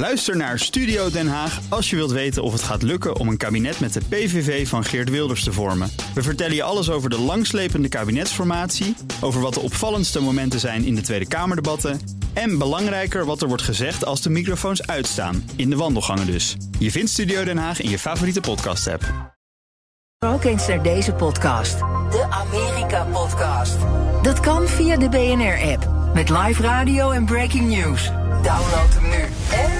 Luister naar Studio Den Haag als je wilt weten of het gaat lukken om een kabinet met de PVV van Geert Wilders te vormen. We vertellen je alles over de langslepende kabinetsformatie, over wat de opvallendste momenten zijn in de Tweede Kamerdebatten en belangrijker wat er wordt gezegd als de microfoons uitstaan, in de wandelgangen dus. Je vindt Studio Den Haag in je favoriete podcast-app. Ook eens naar deze podcast, de Amerika Podcast. Dat kan via de BNR-app met live radio en breaking news. Download hem nu en.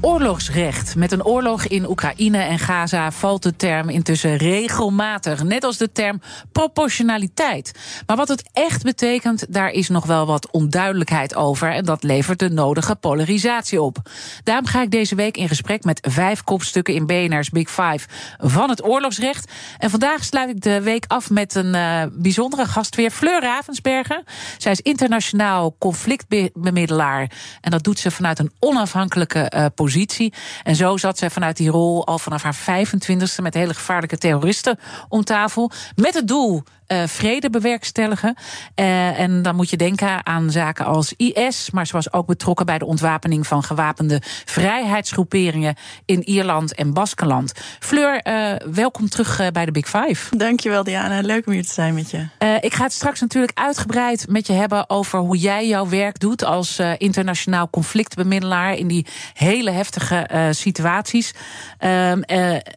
Oorlogsrecht. Met een oorlog in Oekraïne en Gaza valt de term intussen regelmatig. Net als de term proportionaliteit. Maar wat het echt betekent, daar is nog wel wat onduidelijkheid over. En dat levert de nodige polarisatie op. Daarom ga ik deze week in gesprek met vijf kopstukken in BNR's Big Five van het oorlogsrecht. En vandaag sluit ik de week af met een uh, bijzondere gastweer, Fleur Ravensberger. Zij is internationaal conflictbemiddelaar. En dat doet ze vanuit een onafhankelijke uh, positie. En zo zat zij vanuit die rol al vanaf haar 25e met hele gevaarlijke terroristen om tafel. Met het doel uh, vrede bewerkstelligen. Uh, en dan moet je denken aan zaken als IS, maar ze was ook betrokken bij de ontwapening van gewapende vrijheidsgroeperingen in Ierland en Baskenland. Fleur, uh, welkom terug bij de Big Five. Dankjewel, Diana. Leuk om hier te zijn met je. ik ga het straks natuurlijk uitgebreid met je hebben over hoe jij jouw werk doet als internationaal conflictbemiddelaar in die hele heftige situaties. Ehm,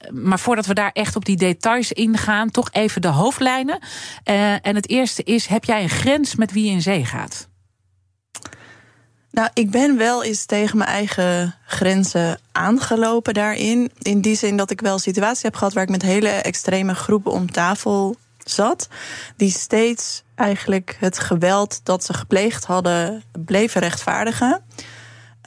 maar voordat we daar echt op die details ingaan, toch even de hoofdlijnen. Uh, en het eerste is: heb jij een grens met wie je in zee gaat? Nou, ik ben wel eens tegen mijn eigen grenzen aangelopen daarin. In die zin dat ik wel situaties heb gehad waar ik met hele extreme groepen om tafel zat. Die steeds eigenlijk het geweld dat ze gepleegd hadden bleven rechtvaardigen.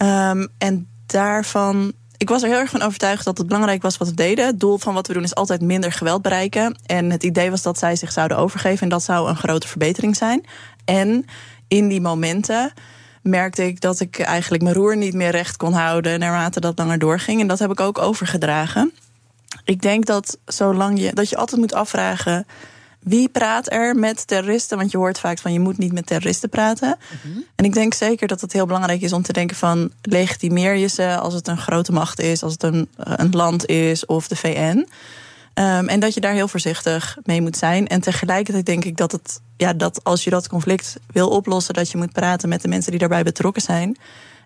Um, en daarvan ik was er heel erg van overtuigd dat het belangrijk was wat we deden. Het doel van wat we doen is altijd minder geweld bereiken. En het idee was dat zij zich zouden overgeven. En dat zou een grote verbetering zijn. En in die momenten merkte ik dat ik eigenlijk mijn roer niet meer recht kon houden naarmate dat langer doorging. En dat heb ik ook overgedragen. Ik denk dat zolang je dat je altijd moet afvragen wie praat er met terroristen? Want je hoort vaak van je moet niet met terroristen praten. Mhm. En ik denk zeker dat het heel belangrijk is om te denken van legitimeer je ze als het een grote macht is, als het een, een land is of de VN. Um, en dat je daar heel voorzichtig mee moet zijn. En tegelijkertijd denk ik dat, het, ja, dat als je dat conflict wil oplossen, dat je moet praten met de mensen die daarbij betrokken zijn.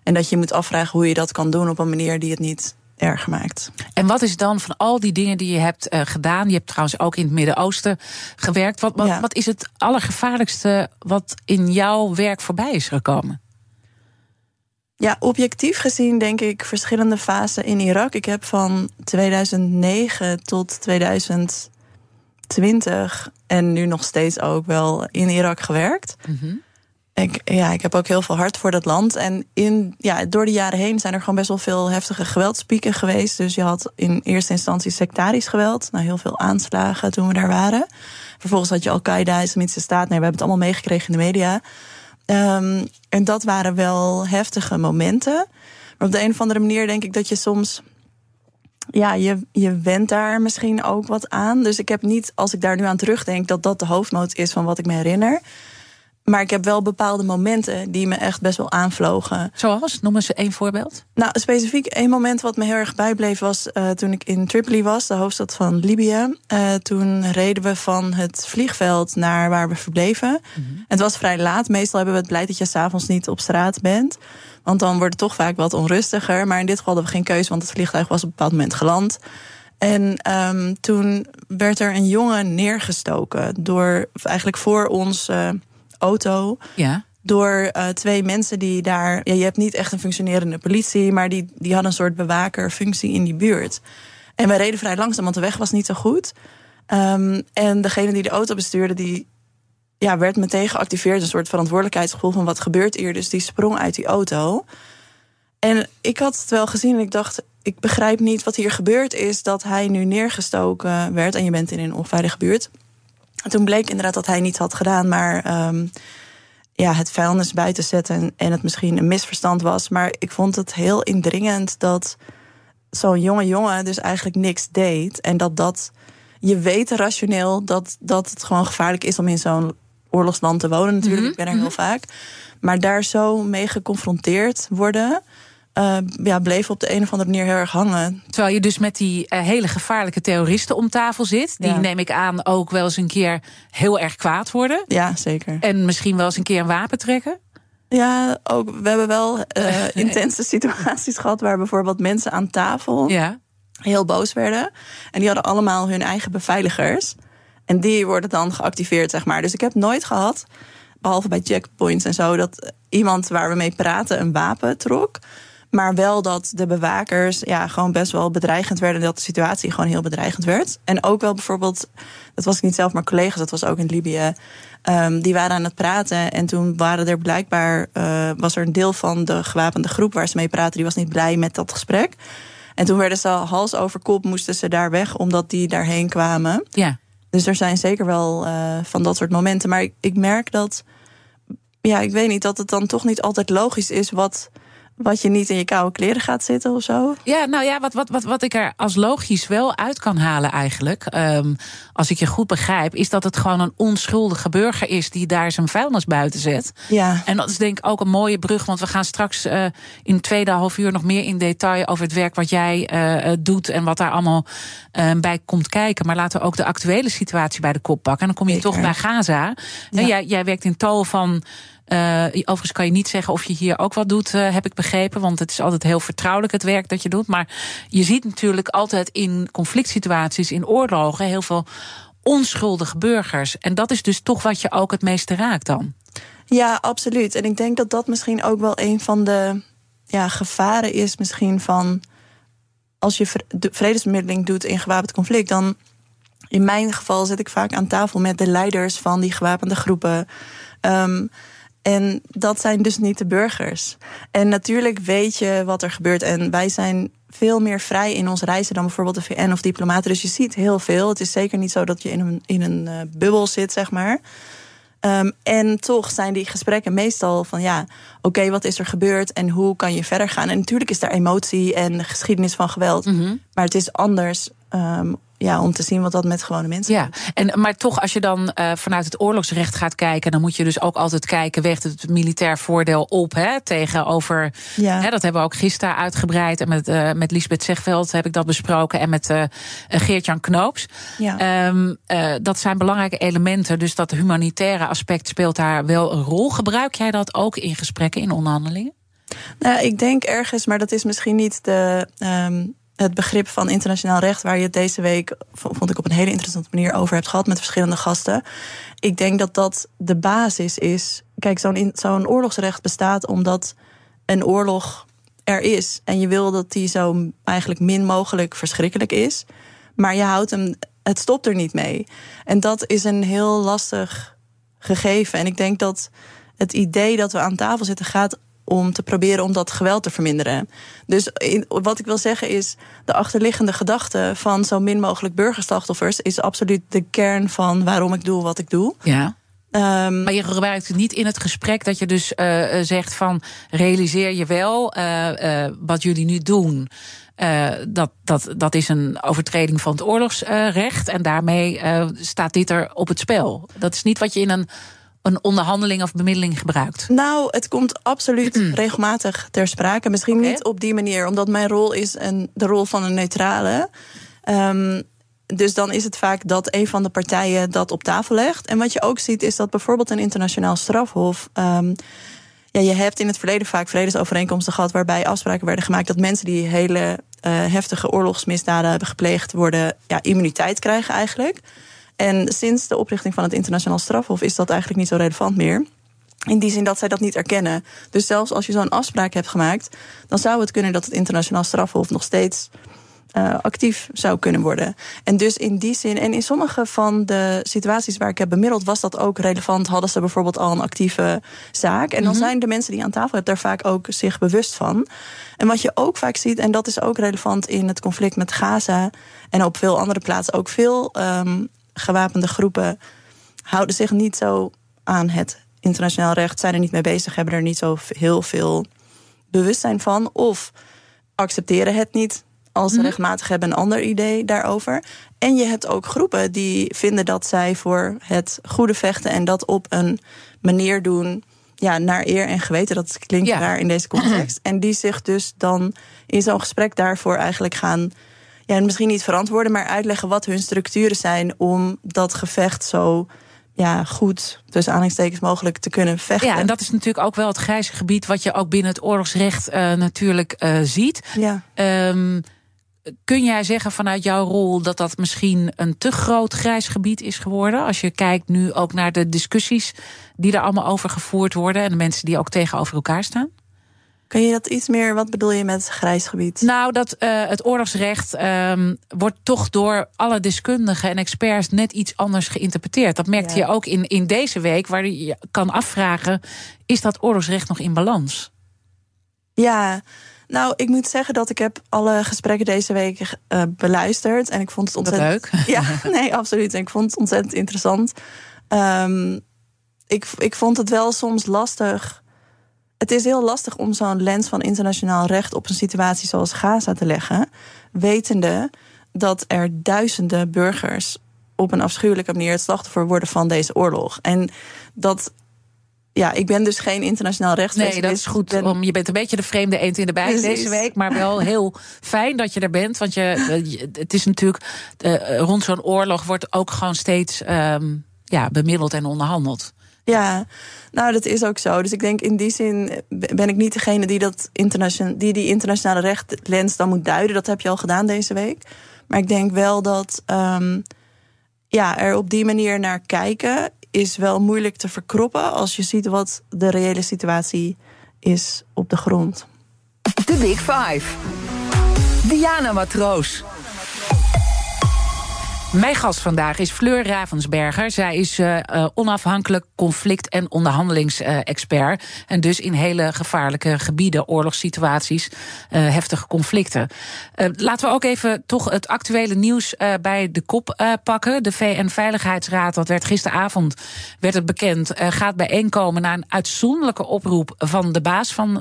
En dat je moet afvragen hoe je dat kan doen op een manier die het niet erg gemaakt. En wat is dan van al die dingen die je hebt uh, gedaan? Je hebt trouwens ook in het Midden-Oosten gewerkt. Wat, wat, ja. wat, is het allergevaarlijkste wat in jouw werk voorbij is gekomen? Ja, objectief gezien denk ik verschillende fasen in Irak. Ik heb van 2009 tot 2020 en nu nog steeds ook wel in Irak gewerkt. Mm -hmm. Ik, ja, ik heb ook heel veel hart voor dat land. En in, ja, door de jaren heen zijn er gewoon best wel veel heftige geweldspieken geweest. Dus je had in eerste instantie sectarisch geweld. Nou, heel veel aanslagen toen we daar waren. Vervolgens had je Al-Qaeda, Islamitische Staat. Nee, we hebben het allemaal meegekregen in de media. Um, en dat waren wel heftige momenten. Maar op de een of andere manier denk ik dat je soms ja, je, je went daar misschien ook wat aan. Dus ik heb niet, als ik daar nu aan terugdenk, dat dat de hoofdmoot is van wat ik me herinner. Maar ik heb wel bepaalde momenten die me echt best wel aanvlogen. Zoals? Noem eens één voorbeeld. Nou, specifiek één moment wat me heel erg bijbleef was uh, toen ik in Tripoli was, de hoofdstad van Libië. Uh, toen reden we van het vliegveld naar waar we verbleven. Mm -hmm. Het was vrij laat. Meestal hebben we het blij dat je s'avonds niet op straat bent. Want dan wordt het toch vaak wat onrustiger. Maar in dit geval hadden we geen keuze, want het vliegtuig was op een bepaald moment geland. En um, toen werd er een jongen neergestoken door eigenlijk voor ons. Uh, auto. Ja. Door uh, twee mensen die daar. Ja, je hebt niet echt een functionerende politie, maar die, die hadden een soort bewakerfunctie in die buurt. En wij reden vrij langzaam, want de weg was niet zo goed. Um, en degene die de auto bestuurde, die ja, werd meteen geactiveerd. Een soort verantwoordelijkheidsgevoel van wat gebeurt hier. Dus die sprong uit die auto. En ik had het wel gezien en ik dacht, ik begrijp niet wat hier gebeurd is. Dat hij nu neergestoken werd en je bent in een onveilige buurt. En toen bleek inderdaad dat hij niets had gedaan, maar um, ja, het vuilnis buiten zetten en het misschien een misverstand was. Maar ik vond het heel indringend dat zo'n jonge jongen dus eigenlijk niks deed. En dat dat je weet rationeel dat, dat het gewoon gevaarlijk is om in zo'n oorlogsland te wonen. Natuurlijk, Mhm, ik ben er heel vaak. Maar daar zo mee geconfronteerd worden. Eh, ja, bleef op de een of andere manier heel erg hangen. Terwijl je dus met die eh, hele gevaarlijke terroristen om tafel zit. Die Ja. neem ik aan ook wel eens een keer heel erg kwaad worden. Ja, zeker. En misschien wel eens een keer een wapen trekken. Ja, ook, we hebben wel eh, intense situaties gehad waar bijvoorbeeld mensen aan tafel Ja. heel boos werden. En die hadden allemaal hun eigen beveiligers. En die worden dan geactiveerd, zeg maar. Dus ik heb nooit gehad, behalve bij checkpoints en zo, dat iemand waar we mee praten een wapen trok. Maar wel dat de bewakers ja, gewoon best wel bedreigend werden. Dat de situatie gewoon heel bedreigend werd. En ook wel bijvoorbeeld, dat was ik niet zelf, maar collega's, dat was ook in Libië. ehm, die waren aan het praten. En toen waren er blijkbaar, eh, was er een deel van de gewapende groep waar ze mee praten, die was niet blij met dat gesprek. En toen werden ze hals over kop, moesten ze daar weg, omdat die daarheen kwamen. Ja. Dus er zijn zeker wel eh, van dat soort momenten. Maar ik, ik merk dat, ja, ik weet niet, dat het dan toch niet altijd logisch is wat, wat je niet in je koude kleren gaat zitten of zo. Ja, nou ja, wat, wat, wat, wat ik er als logisch wel uit kan halen eigenlijk, ehm, als ik je goed begrijp, is dat het gewoon een onschuldige burger is die daar zijn vuilnis buiten zet. Ja, En dat is denk ik ook een mooie brug, want we gaan straks eh, in het tweede half uur nog meer in detail over het werk wat jij eh, eh, doet en wat daar allemaal eh, bij komt kijken. Maar laten we ook de actuele situatie bij de kop pakken. En dan kom je Zeker. toch bij Gaza. Ja. En jij, jij werkt in tal van. Eh, overigens kan je niet zeggen of je hier ook wat doet, eh, heb ik begrepen. Want het is altijd heel vertrouwelijk het werk dat je doet. Maar je ziet natuurlijk altijd in conflict situaties, in oorlogen, heel veel onschuldige burgers. En dat is dus toch wat je ook het meeste raakt dan. ja, absoluut. En ik denk dat dat misschien ook wel een van de ja, gevaren is, misschien van als je vre- de vredesbemiddeling doet in gewapend conflict, dan in mijn geval zit ik vaak aan tafel met de leiders van die gewapende groepen. Ehm, en dat zijn dus niet de burgers. En natuurlijk weet je wat er gebeurt. En wij zijn veel meer vrij in ons reizen dan bijvoorbeeld de VN of diplomaten. Dus je ziet heel veel. Het is zeker niet zo dat je in een, in een eh, bubbel zit, zeg maar. Ehm, en toch zijn die gesprekken meestal van ja, oké, wat is er gebeurd en hoe kan je verder gaan? En natuurlijk is daar emotie en geschiedenis van geweld. Maar het is anders ehm, ja, om te zien wat dat met gewone mensen Ja, doet. en, maar toch, als je dan eh, vanuit het oorlogsrecht gaat kijken, dan moet je dus ook altijd kijken, weegt het militair voordeel op hè, tegenover. Ja. Hè, dat hebben we ook gisteren uitgebreid. En met, eh met Lisbeth Zegveld heb ik dat besproken. En met eh, Geert-Jan Knoops. Ja. Ehm, eh, dat zijn belangrijke elementen. Dus dat humanitaire aspect speelt daar wel een rol. Gebruik jij dat ook in gesprekken, in onderhandelingen? Nou, ik denk ergens, maar dat is misschien niet de, ehm, het begrip van internationaal recht, waar je het deze week, vond ik op een hele interessante manier over hebt gehad met verschillende gasten. Ik denk dat dat de basis is. Kijk, zo'n zo'n oorlogsrecht bestaat omdat een oorlog er is. En je wil dat die zo eigenlijk min mogelijk verschrikkelijk is. Maar je houdt hem, het stopt er niet mee. En dat is een heel lastig gegeven. En ik denk dat het idee dat we aan tafel zitten gaat om te proberen om dat geweld te verminderen. Dus in- wat ik wil zeggen is, de achterliggende gedachte van zo min mogelijk burgerslachtoffers is absoluut de kern van waarom ik doe wat ik doe. Ja. Ehm, Maar je gebruikt het niet in het gesprek dat je dus eh, eh, zegt van realiseer je wel eh, wat jullie nu doen. dat, dat, dat is een overtreding van het oorlogsrecht. en daarmee staat dit er op het spel. Dat is niet wat je in een, een onderhandeling of bemiddeling gebruikt. Nou, het komt absoluut regelmatig ter sprake. Misschien niet op die manier, omdat mijn rol is een, de rol van een neutrale. Ehm, dus dan is het vaak dat een van de partijen dat op tafel legt. En wat je ook ziet, is dat bijvoorbeeld een internationaal strafhof. ehm, ja, je hebt in het verleden vaak vredesovereenkomsten gehad waarbij afspraken werden gemaakt dat mensen die hele eh, heftige oorlogsmisdaden hebben gepleegd worden, ja, immuniteit krijgen eigenlijk. En sinds de oprichting van het internationaal strafhof is dat eigenlijk niet zo relevant meer. In die zin dat zij dat niet erkennen. Dus zelfs als je zo'n afspraak hebt gemaakt, dan zou het kunnen dat het internationaal strafhof nog steeds eh, actief zou kunnen worden. En dus in die zin, en in sommige van de situaties waar ik heb bemiddeld, was dat ook relevant. Hadden ze bijvoorbeeld al een actieve zaak. En dan zijn de mensen die je aan tafel hebt daar vaak ook zich bewust van. En wat je ook vaak ziet, en dat is ook relevant in het conflict met Gaza en op veel andere plaatsen, ook veel ehm, gewapende groepen houden zich niet zo aan het internationaal recht, zijn er niet mee bezig, hebben er niet zo heel veel bewustzijn van, of accepteren het niet als mm rechtmatig hebben een ander idee daarover. En je hebt ook groepen die vinden dat zij voor het goede vechten en dat op een manier doen ja, naar eer en geweten. Dat klinkt ja. raar in deze context. En die zich dus dan in zo'n gesprek daarvoor eigenlijk gaan. Ja, misschien niet verantwoorden, maar uitleggen wat hun structuren zijn om dat gevecht zo ja, goed, tussen aanhalingstekens mogelijk te kunnen vechten. Ja, en dat is natuurlijk ook wel het grijze gebied wat je ook binnen het oorlogsrecht uh, natuurlijk uh, ziet. Ja. Um, kun jij zeggen vanuit jouw rol dat dat misschien een te groot grijs gebied is geworden? Als je kijkt nu ook naar de discussies die er allemaal over gevoerd worden en de mensen die ook tegenover elkaar staan? Kun je dat iets meer, wat bedoel je met grijs gebied? Nou, dat uh, het oorlogsrecht um, wordt toch door alle deskundigen en experts net iets anders geïnterpreteerd. Dat merkte ja. je ook in, in deze week, waar je kan afvragen: is dat oorlogsrecht nog in balans? Ja, nou, ik moet zeggen dat ik heb alle gesprekken deze week uh, beluisterd. En ik vond het ontzettend... leuk. Ja, nee, absoluut. En ik vond het ontzettend interessant. Um, ik, ik vond het wel soms lastig. Het is heel lastig om zo'n lens van internationaal recht op een situatie zoals Gaza te leggen. Wetende dat er duizenden burgers op een afschuwelijke manier het slachtoffer worden van deze oorlog. En dat ja, ik ben dus geen internationaal rechtswezen. Nee, dat is goed. Ben... Om, je bent een beetje de vreemde eend in de bijt deze week. Maar wel heel fijn dat je er bent. Want je, het is natuurlijk. Uh, rond zo'n oorlog wordt ook gewoon steeds um, ja, bemiddeld en onderhandeld. Ja, nou dat is ook zo. Dus ik denk in die zin ben ik niet degene die dat internationale, die, die internationale rechtlens dan moet duiden. Dat heb je al gedaan deze week. Maar ik denk wel dat um, ja, er op die manier naar kijken is wel moeilijk te verkroppen als je ziet wat de reële situatie is op de grond. De Big Five. Diana Matroos. Mijn gast vandaag is Fleur Ravensberger. Zij is uh, onafhankelijk conflict- en onderhandelingsexpert. En dus in hele gevaarlijke gebieden, oorlogssituaties, uh, heftige conflicten. laten we ook even toch het actuele nieuws bij de kop pakken. De VN-veiligheidsraad, dat werd gisteravond werd het bekend, gaat bijeenkomen na een uitzonderlijke oproep van de baas van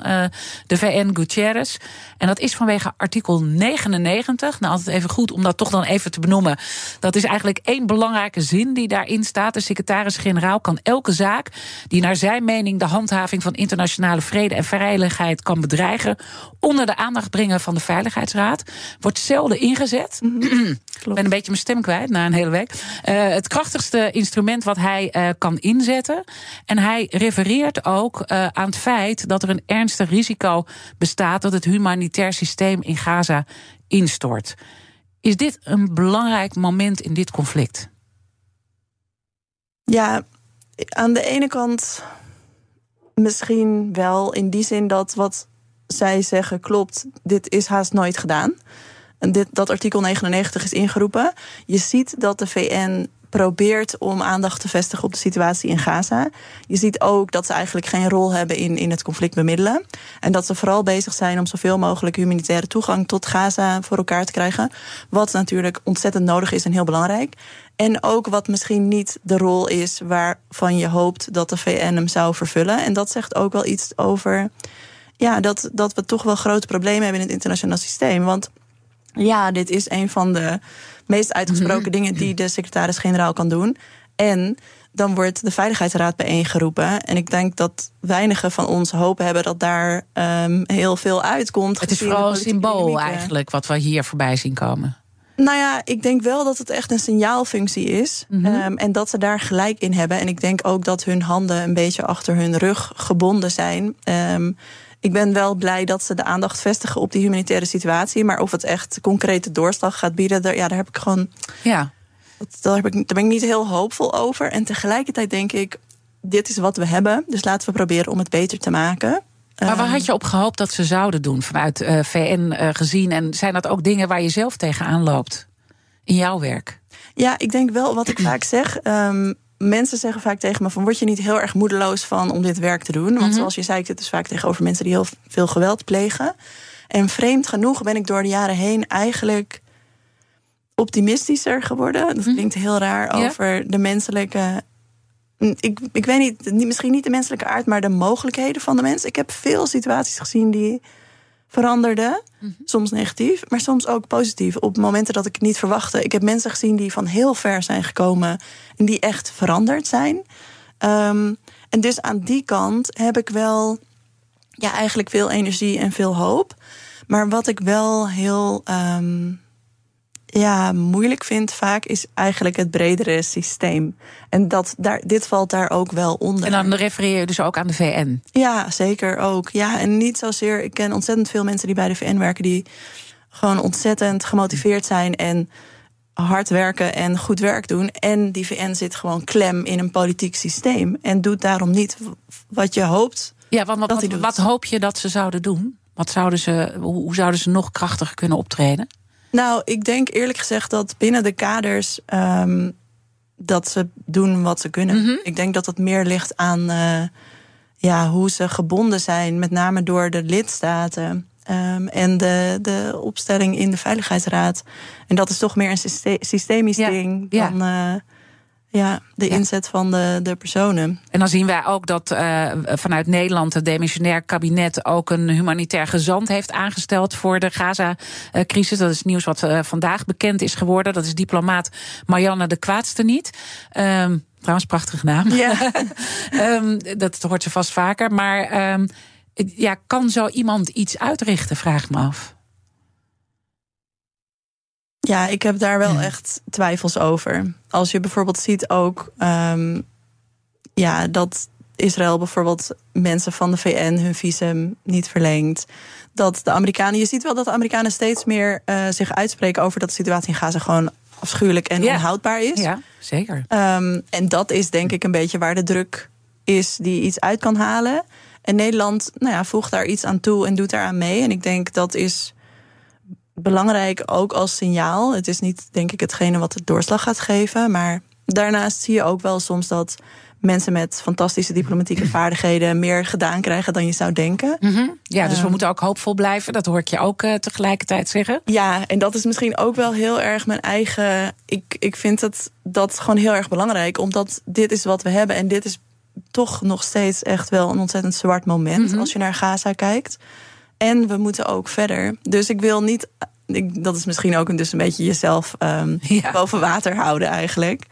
de VN, Gutierrez. En dat is vanwege artikel 99. Nou, altijd even goed om dat toch dan even te benoemen. Dat is eigenlijk één belangrijke zin die daarin staat. De secretaris-generaal kan elke zaak die naar zijn mening de handhaving van internationale vrede en veiligheid kan bedreigen, onder de aandacht brengen van de Veiligheidsraad. Wordt zelden ingezet. Ik ben een beetje mijn stem kwijt na een hele week. Uh, het krachtigste instrument wat hij uh, kan inzetten. En hij refereert ook uh, aan het feit dat er een ernstig risico bestaat dat het humanitair systeem in Gaza instort. Is dit een belangrijk moment in dit conflict? Ja, aan de ene kant misschien wel in die zin dat wat zij zeggen klopt. Dit is haast nooit gedaan. En dit, dat artikel 99 is ingeroepen. Je ziet dat de VN probeert om aandacht te vestigen op de situatie in Gaza. Je ziet ook dat ze eigenlijk geen rol hebben in, in het conflict bemiddelen. En dat ze vooral bezig zijn om zoveel mogelijk humanitaire toegang tot Gaza voor elkaar te krijgen. Wat natuurlijk ontzettend nodig is en heel belangrijk. En ook wat misschien niet de rol is waarvan je hoopt dat de VN hem zou vervullen. En dat zegt ook wel iets over ja, dat, dat we toch wel grote problemen hebben in het internationaal systeem. Want ja, dit is een van de meest uitgesproken mhm. dingen die de secretaris-generaal kan doen. En dan wordt de Veiligheidsraad bijeengeroepen. En ik denk dat weinigen van ons hoop hebben dat daar um, heel veel uitkomt. Het is vooral een symbool eigenlijk wat we hier voorbij zien komen. Nou ja, ik denk wel dat het echt een signaalfunctie is. Mm -hmm. um, en dat ze daar gelijk in hebben. En ik denk ook dat hun handen een beetje achter hun rug gebonden zijn. Um, ik ben wel blij dat ze de aandacht vestigen op die humanitaire situatie. Maar of het echt concrete doorslag gaat bieden, daar, ja, daar heb ik gewoon. Ja. Daar, heb ik, daar ben ik niet heel hoopvol over. En tegelijkertijd denk ik, dit is wat we hebben. Dus laten we proberen om het beter te maken. Maar waar ehm, had je op gehoopt dat ze zouden doen vanuit uh, eh, VN uh, eh, gezien? En zijn dat ook dingen waar je zelf tegenaan loopt in jouw werk? Ja, ik denk wel wat ik vaak zeg. Um, mensen zeggen vaak tegen me van word je niet heel erg moedeloos van om dit werk te doen? Want mm -hmm. zoals je zei, ik zit dus vaak tegenover mensen die heel veel geweld plegen. En vreemd genoeg ben ik door de jaren heen eigenlijk optimistischer geworden. Dat mhm. klinkt heel raar over de menselijke. Ik, ik weet niet, misschien niet de menselijke aard, maar de mogelijkheden van de mens. Ik heb veel situaties gezien die veranderde. Soms negatief, maar soms ook positief. Op momenten dat ik het niet verwachtte. Ik heb mensen gezien die van heel ver zijn gekomen en die echt veranderd zijn. Ehm, en dus aan die kant heb ik wel ja, eigenlijk veel energie en veel hoop. Maar wat ik wel heel ehm, ja, moeilijk vind vaak, is eigenlijk het bredere systeem. En dat, daar, dit valt daar ook wel onder. En dan refereer je dus ook aan de VN? Ja, zeker ook. Ja, en niet zozeer. Ik ken ontzettend veel mensen die bij de VN werken, die gewoon ontzettend gemotiveerd zijn en hard werken en goed werk doen. En die VN zit gewoon klem in een politiek systeem. En doet daarom niet wat je hoopt. Ja, want wat, wat, wat hoop je dat ze zouden doen? Wat zouden ze, hoe zouden ze nog krachtiger kunnen optreden? Nou, ik denk eerlijk gezegd dat binnen de kaders um, dat ze doen wat ze kunnen. Mm -hmm. Ik denk dat het meer ligt aan uh, ja, hoe ze gebonden zijn, met name door de lidstaten. Um, en de, de opstelling in de Veiligheidsraad. En dat is toch meer een systemisch ja, ding dan. Ja. Uh, ja, de inzet van de, de personen. En dan zien wij ook dat uh, vanuit Nederland het demissionair kabinet ook een humanitair gezant heeft aangesteld voor de Gaza-crisis. Dat is nieuws wat uh, vandaag bekend is geworden. Dat is diplomaat Marianne de Kwaadste niet. Um, trouwens, prachtige naam. Ja. um, dat hoort ze vast vaker. Maar um, ja, kan zo iemand iets uitrichten, vraag me af. Ja, ik heb daar wel ja. echt twijfels over. Als je bijvoorbeeld ziet ook um, ja, dat Israël bijvoorbeeld mensen van de VN hun visum niet verlengt. Dat de Amerikanen, je ziet wel dat de Amerikanen steeds meer uh, zich uitspreken over dat de situatie in Gaza gewoon afschuwelijk en ja. onhoudbaar is. Ja, zeker. Um, en dat is denk ik een beetje waar de druk is die iets uit kan halen. En Nederland nou ja, voegt daar iets aan toe en doet daaraan mee. En ik denk dat is belangrijk ook als signaal. Het is niet, denk ik, hetgene wat het doorslag gaat geven. Maar daarnaast zie je ook wel soms dat mensen met fantastische diplomatieke vaardigheden meer gedaan krijgen dan je zou denken. Mm -hmm. Ja, dus we uh, moeten ook hoopvol blijven. Dat hoor ik je ook uh, tegelijkertijd zeggen. Ja, en dat is misschien ook wel heel erg mijn eigen. Ik, ik vind het, dat gewoon heel erg belangrijk, omdat dit is wat we hebben en dit is toch nog steeds echt wel een ontzettend zwart moment mm -hmm. als je naar Gaza kijkt. En we moeten ook verder. Dus ik wil niet. Ik, dat is misschien ook een, dus een beetje jezelf um, ja. boven water houden eigenlijk.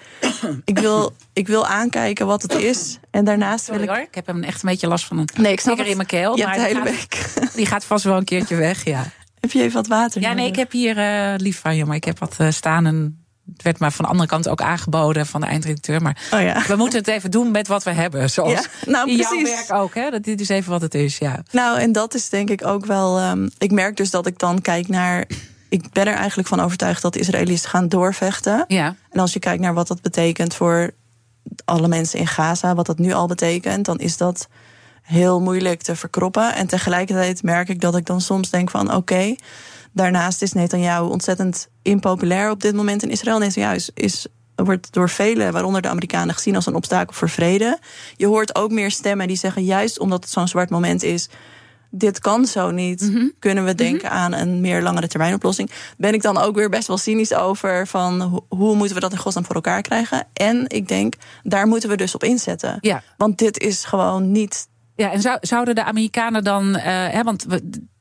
ik, wil, ik wil aankijken wat het is. En daarnaast Sorry, wil ik... Hoor. Ik heb hem echt een beetje last van een nee, ik snap in mijn keel. Je maar die, hele week. die gaat vast wel een keertje weg, ja. Heb je even wat water Ja, nee, ik heb hier uh, lief van je, maar ik heb wat uh, staan en het werd maar van de andere kant ook aangeboden van de eindredacteur. Maar oh ja. we moeten het even doen met wat we hebben. Zoals ja, nou, in precies. jouw werk ook. Hè? Dat dit is even wat het is. Ja. Nou, en dat is denk ik ook wel. Um, ik merk dus dat ik dan kijk naar. Ik ben er eigenlijk van overtuigd dat de Israëli's gaan doorvechten. Ja. En als je kijkt naar wat dat betekent voor alle mensen in Gaza, wat dat nu al betekent, dan is dat heel moeilijk te verkroppen. En tegelijkertijd merk ik dat ik dan soms denk van oké. Okay, Daarnaast is Netanyahu ontzettend impopulair op dit moment in Israël. Netanyahu is, is, wordt door velen, waaronder de Amerikanen, gezien als een obstakel voor vrede. Je hoort ook meer stemmen die zeggen, juist omdat het zo'n zwart moment is. Dit kan zo niet. Mm -hmm. Kunnen we denken mm -hmm. aan een meer langere termijn oplossing? Ben ik dan ook weer best wel cynisch over van hoe, hoe moeten we dat in godsnaam voor elkaar krijgen? En ik denk, daar moeten we dus op inzetten. Ja. Want dit is gewoon niet ja, en zou, zouden de Amerikanen dan, uh, hè, want we,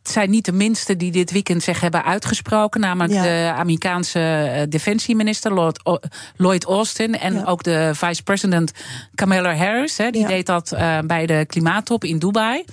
het zijn niet de minste die dit weekend zich hebben uitgesproken, namelijk ja. de Amerikaanse defensieminister Lord, Lloyd Austin en ja. ook de vice-president Kamala Harris. Hè, die ja. deed dat uh, bij de klimaattop in Dubai.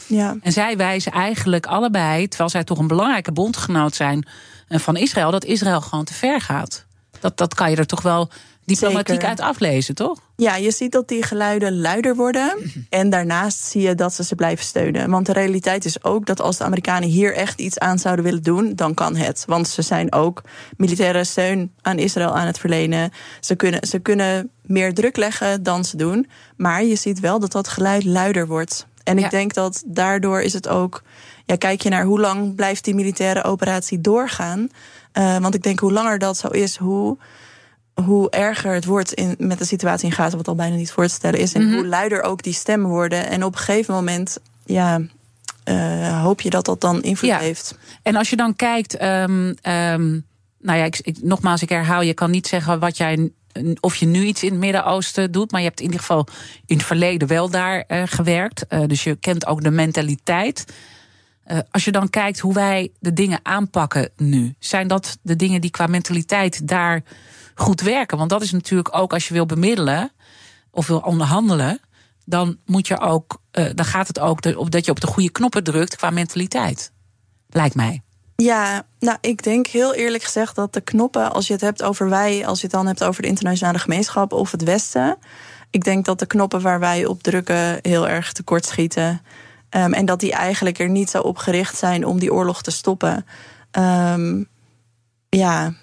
En zij wijzen eigenlijk allebei, terwijl zij toch een belangrijke bondgenoot zijn van Israël, dat Israël gewoon te ver gaat. Dat, dat kan je er toch wel diplomatiek Zeker. uit aflezen, toch? Ja, je ziet dat die geluiden luider worden. En daarnaast zie je dat ze ze blijven steunen. Want de realiteit is ook dat als de Amerikanen hier echt iets aan zouden willen doen, dan kan het. Want ze zijn ook militaire steun aan Israël aan het verlenen. Ze kunnen, ze kunnen meer druk leggen dan ze doen. Maar je ziet wel dat dat geluid luider wordt. En ik ja. denk dat daardoor is het ook. Ja, kijk je naar hoe lang blijft die militaire operatie doorgaan. Uh, want ik denk hoe langer dat zo is, hoe hoe erger het wordt in, met de situatie in Gaza, wat al bijna niet voor te stellen is. En mm -hmm. hoe luider ook die stemmen worden. En op een gegeven moment, ja, uh, hoop je dat dat dan invloed ja. heeft. En als je dan kijkt, um, um, nou ja, ik, ik, nogmaals, ik herhaal, je kan niet zeggen wat jij. Of je nu iets in het Midden-Oosten doet, maar je hebt in ieder geval in het verleden wel daar uh, gewerkt. Uh, dus je kent ook de mentaliteit. Als je dan kijkt hoe wij de dingen aanpakken nu, zijn dat de dingen die qua mentaliteit daar goed werken? Want dat is natuurlijk ook als je wil bemiddelen of wil onderhandelen, dan moet je ook, uh, dan gaat het ook dat je op de goede knoppen drukt qua mentaliteit. Lijkt mij. Ja, nou, ik denk heel eerlijk gezegd dat de knoppen, als je het hebt over wij, als je het dan hebt over de internationale gemeenschap of het Westen, ik denk dat de knoppen waar wij op drukken heel erg tekortschieten. Um, en dat die eigenlijk er niet zo op gericht zijn om die oorlog te stoppen. Um, ja,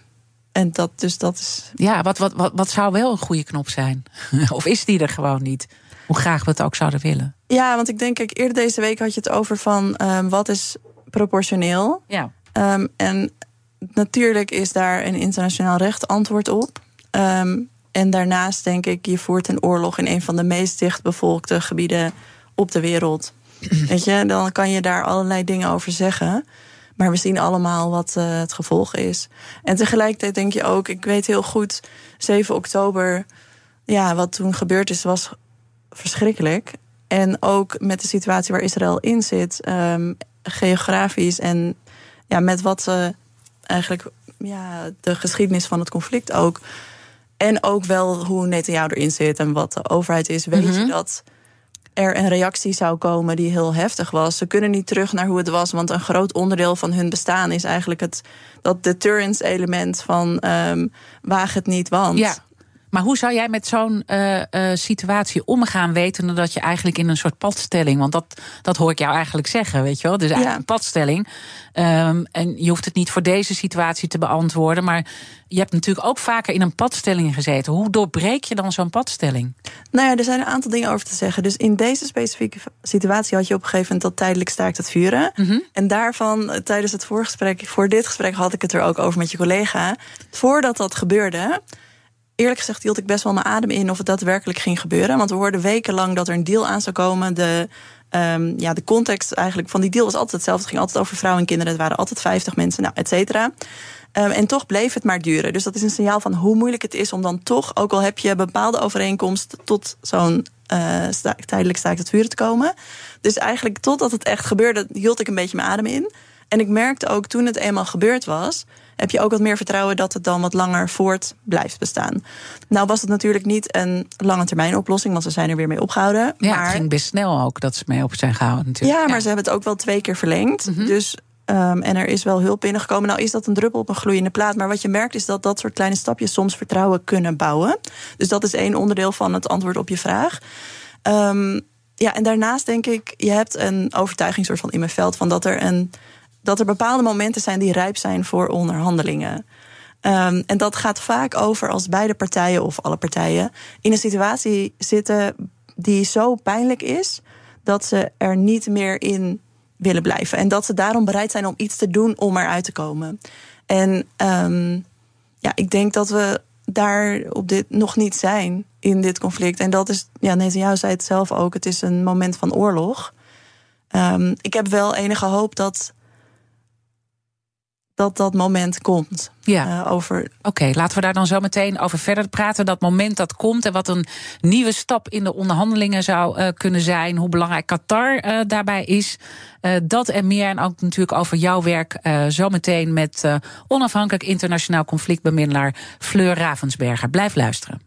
en dat, dus dat is. Ja, wat, wat, wat, wat zou wel een goede knop zijn? of is die er gewoon niet? Hoe graag we het ook zouden willen. Ja, want ik denk, kijk, eerder deze week had je het over van um, wat is proportioneel. Ja. Um, en natuurlijk is daar een internationaal recht antwoord op. Um, en daarnaast denk ik, je voert een oorlog in een van de meest dichtbevolkte gebieden op de wereld. Weet je, dan kan je daar allerlei dingen over zeggen. Maar we zien allemaal wat uh, het gevolg is. En tegelijkertijd denk je ook, ik weet heel goed, 7 oktober, ja, wat toen gebeurd is, was verschrikkelijk. En ook met de situatie waar Israël in zit, um, geografisch en ja, met wat ze eigenlijk ja, de geschiedenis van het conflict ook. En ook wel hoe Netanyahu erin zit en wat de overheid is. Weet je dat er een reactie zou komen die heel heftig was. Ze kunnen niet terug naar hoe het was, want een groot onderdeel van hun bestaan is eigenlijk het dat deterrence element van um, waag het niet, want. Ja. Maar hoe zou jij met zo'n uh, uh, situatie omgaan, wetende dat je eigenlijk in een soort padstelling, want dat, dat hoor ik jou eigenlijk zeggen, weet je wel? Dus eigenlijk ja. een padstelling. Um, en je hoeft het niet voor deze situatie te beantwoorden, maar je hebt natuurlijk ook vaker in een padstelling gezeten. Hoe doorbreek je dan zo'n padstelling? Nou ja, er zijn een aantal dingen over te zeggen. Dus in deze specifieke situatie had je op een gegeven moment dat tijdelijk staakt het vuren. Mhm. Mm -hmm. En daarvan, tijdens het voorgesprek, voor dit gesprek had ik het er ook over met je collega. Voordat dat gebeurde eerlijk gezegd hield ik best wel mijn adem in of het daadwerkelijk ging gebeuren. Want we hoorden wekenlang dat er een deal aan zou komen. De, um, ja, de context eigenlijk van die deal was altijd hetzelfde. Het ging altijd over vrouwen en kinderen. Het waren altijd 50 mensen, nou, et cetera. Um, en toch bleef het maar duren. Dus dat is een signaal van hoe moeilijk het is om dan toch, ook al heb je bepaalde overeenkomst, tot zo'n uh, sta tijdelijk staakt het vuren te komen. Dus eigenlijk totdat het echt gebeurde, hield ik een beetje mijn adem in. En ik merkte ook toen het eenmaal gebeurd was, heb je ook wat meer vertrouwen dat het dan wat langer voort blijft bestaan. Nou was het natuurlijk niet een lange termijn oplossing, want ze zijn er weer mee opgehouden. Ja, maar... het ging best snel ook dat ze mee op zijn gehouden natuurlijk. Ja, maar ja. ze hebben het ook wel twee keer verlengd. Mm -hmm. Dus Um, en er is wel hulp binnengekomen. Nou is dat een druppel op een gloeiende plaat. Maar wat je merkt is dat dat soort kleine stapjes soms vertrouwen kunnen bouwen. Dus dat is één onderdeel van het antwoord op je vraag. Um, ja, en daarnaast denk ik, je hebt een overtuiging soort van in mijn veld van dat er een dat er bepaalde momenten zijn die rijp zijn voor onderhandelingen. Um, en dat gaat vaak over als beide partijen of alle partijen in een situatie zitten die zo pijnlijk is dat ze er niet meer in willen blijven. En dat ze daarom bereid zijn om iets te doen om eruit te komen. En um, ja, ik denk dat we daar op dit nog niet zijn in dit conflict. En dat is, ja, Netanyahu zei het zelf ook, het is een moment van oorlog. Um, ik heb wel enige hoop dat dat dat moment komt. Ja. Uh, over... Oké, okay, laten we daar dan zo meteen over verder praten. Dat moment dat komt en wat een nieuwe stap in de onderhandelingen zou uh, kunnen zijn. Hoe belangrijk Qatar uh, daarbij is. dat en meer. En ook natuurlijk over jouw werk zo meteen met onafhankelijk internationaal conflictbemiddelaar Fleur Ravensberger. Blijf luisteren.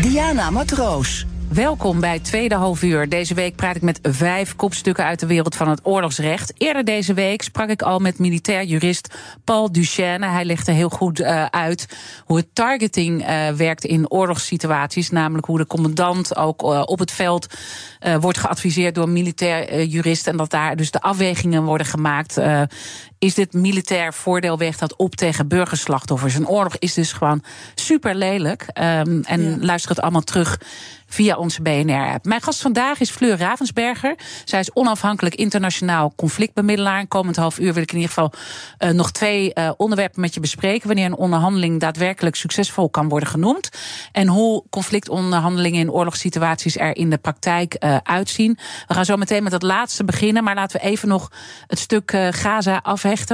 Diana Matroos. Welkom bij Tweede Halfuur. Deze week praat ik met vijf kopstukken uit de wereld van het oorlogsrecht. Eerder deze week sprak ik al met militair jurist Paul Duchesne. Hij legde heel goed uh, uit hoe het targeting uh, werkt in oorlogssituaties. Namelijk hoe de commandant ook uh, op het veld wordt geadviseerd door militair jurist. En dat daar dus de afwegingen worden gemaakt is dit militair voordeel weg dat op tegen burgerslachtoffers. Een oorlog is dus gewoon super lelijk. Um, en ja. luister het allemaal terug via onze BNR-app. Mijn gast vandaag is Fleur Ravensberger. Zij is onafhankelijk internationaal conflictbemiddelaar. Komend half uur wil ik in ieder geval uh, nog twee uh, onderwerpen met je bespreken. Wanneer een onderhandeling daadwerkelijk succesvol kan worden genoemd. En hoe conflictonderhandelingen in oorlogssituaties er in de praktijk uh, uitzien. We gaan zo meteen met het laatste beginnen. Maar laten we even nog het stuk Gaza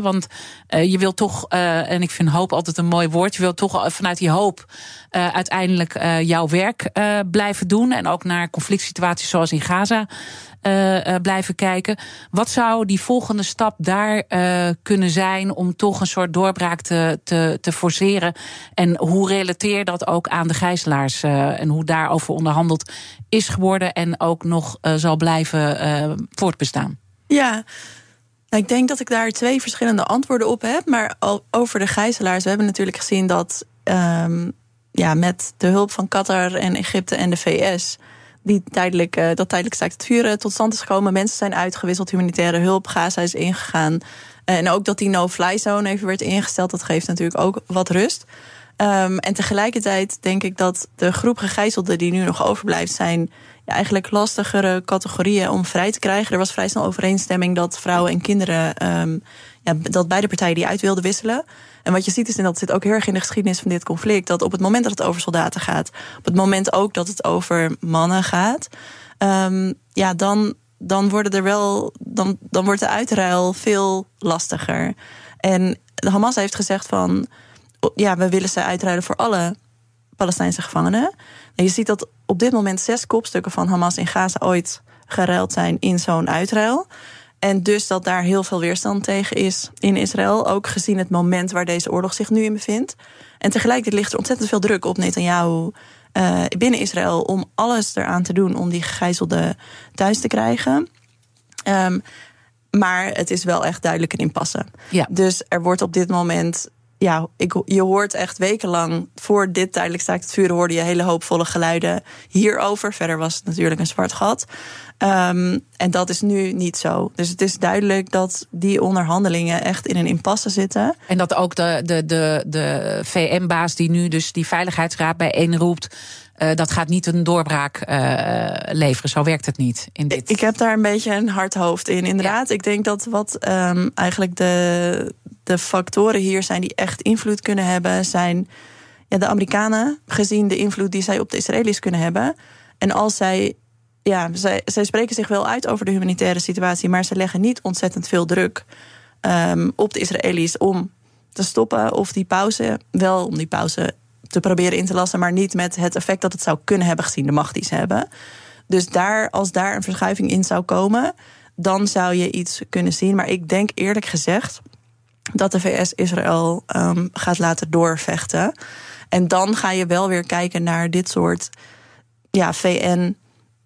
Want je wilt toch, en ik vind hoop altijd een mooi woord. Je wilt toch vanuit die hoop uiteindelijk jouw werk blijven doen. En ook naar conflict situaties zoals in Gaza blijven kijken. Wat zou die volgende stap daar kunnen zijn om toch een soort doorbraak te, te, te forceren? En hoe relateer dat ook aan de gijzelaars en hoe daarover onderhandeld is geworden en ook nog zal blijven voortbestaan? Ja. Nou, ik denk dat ik daar twee verschillende antwoorden op heb. Maar over de gijzelaars, we hebben natuurlijk gezien dat um, ja, met de hulp van Qatar en Egypte en de VS. Die tijdelijk, uh, dat tijdelijk staakt het vuren tot stand is gekomen. Mensen zijn uitgewisseld, humanitaire hulp, Gaza is ingegaan. En ook dat die no-fly zone even werd ingesteld, dat geeft natuurlijk ook wat rust. Um, en tegelijkertijd denk ik dat de groep gegijzelden die nu nog overblijft, zijn ja, eigenlijk lastigere categorieën om vrij te krijgen. Er was vrij snel overeenstemming dat vrouwen en kinderen, um, ja, dat beide partijen die uit wilden wisselen. En wat je ziet is, en dat zit ook heel erg in de geschiedenis van dit conflict, dat op het moment dat het over soldaten gaat, op het moment ook dat het over mannen gaat, um, ja, dan, dan worden er wel, dan, dan wordt de uitruil veel lastiger. En de Hamas heeft gezegd van, ja, we willen ze uitruilen voor alle Palestijnse gevangenen. En je ziet dat op dit moment zes kopstukken van Hamas in Gaza ooit geruild zijn in zo'n uitruil. En dus dat daar heel veel weerstand tegen is in Israël. Ook gezien het moment waar deze oorlog zich nu in bevindt. En tegelijkertijd ligt er ontzettend veel druk op Netanyahu uh, binnen Israël om alles eraan te doen om die gegijzelden thuis te krijgen. Um, maar het is wel echt duidelijk een impasse. Ja. Dus er wordt op dit moment ja, je hoort echt wekenlang voor dit tijdelijk staakt het vuren hoorde je hele hoopvolle geluiden hierover. Verder was het natuurlijk een zwart gat. Um, en dat is nu niet zo. Dus het is duidelijk dat die onderhandelingen echt in een impasse zitten. En dat ook de, de, de, de VN-baas die nu dus die Veiligheidsraad bijeenroept. Uh, dat gaat niet een doorbraak uh, leveren. Zo werkt het niet in dit. Ik heb daar een beetje een hard hoofd in, inderdaad. Ja. Ik denk dat wat um, eigenlijk de, de factoren hier zijn die echt invloed kunnen hebben, zijn ja, de Amerikanen, gezien de invloed die zij op de Israëli's kunnen hebben. En als zij, ja, zij, zij spreken zich wel uit over de humanitaire situatie, maar ze leggen niet ontzettend veel druk um, op de Israëli's om te stoppen of die pauze, wel om die pauze te proberen in te lassen, maar niet met het effect dat het zou kunnen hebben gezien de macht die ze hebben. Dus daar, als daar een verschuiving in zou komen, dan zou je iets kunnen zien. Maar ik denk eerlijk gezegd dat de VS Israël um, gaat laten doorvechten. En dan ga je wel weer kijken naar dit soort ja, VN,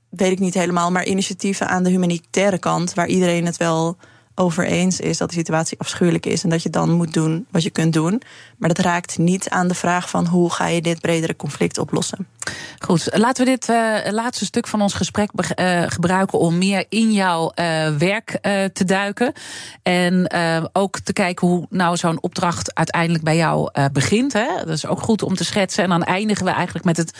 weet ik niet helemaal, maar initiatieven aan de humanitaire kant, waar iedereen het wel over eens is dat de situatie afschuwelijk is en dat je dan moet doen wat je kunt doen. Maar dat raakt niet aan de vraag van hoe ga je dit bredere conflict oplossen. Goed, laten we dit uh, laatste stuk van ons gesprek uh, gebruiken om meer in jouw uh, werk te duiken. En ook te kijken hoe nou zo'n opdracht uiteindelijk bij jou begint. Hè? Dat is ook goed om te schetsen. En dan eindigen we eigenlijk met het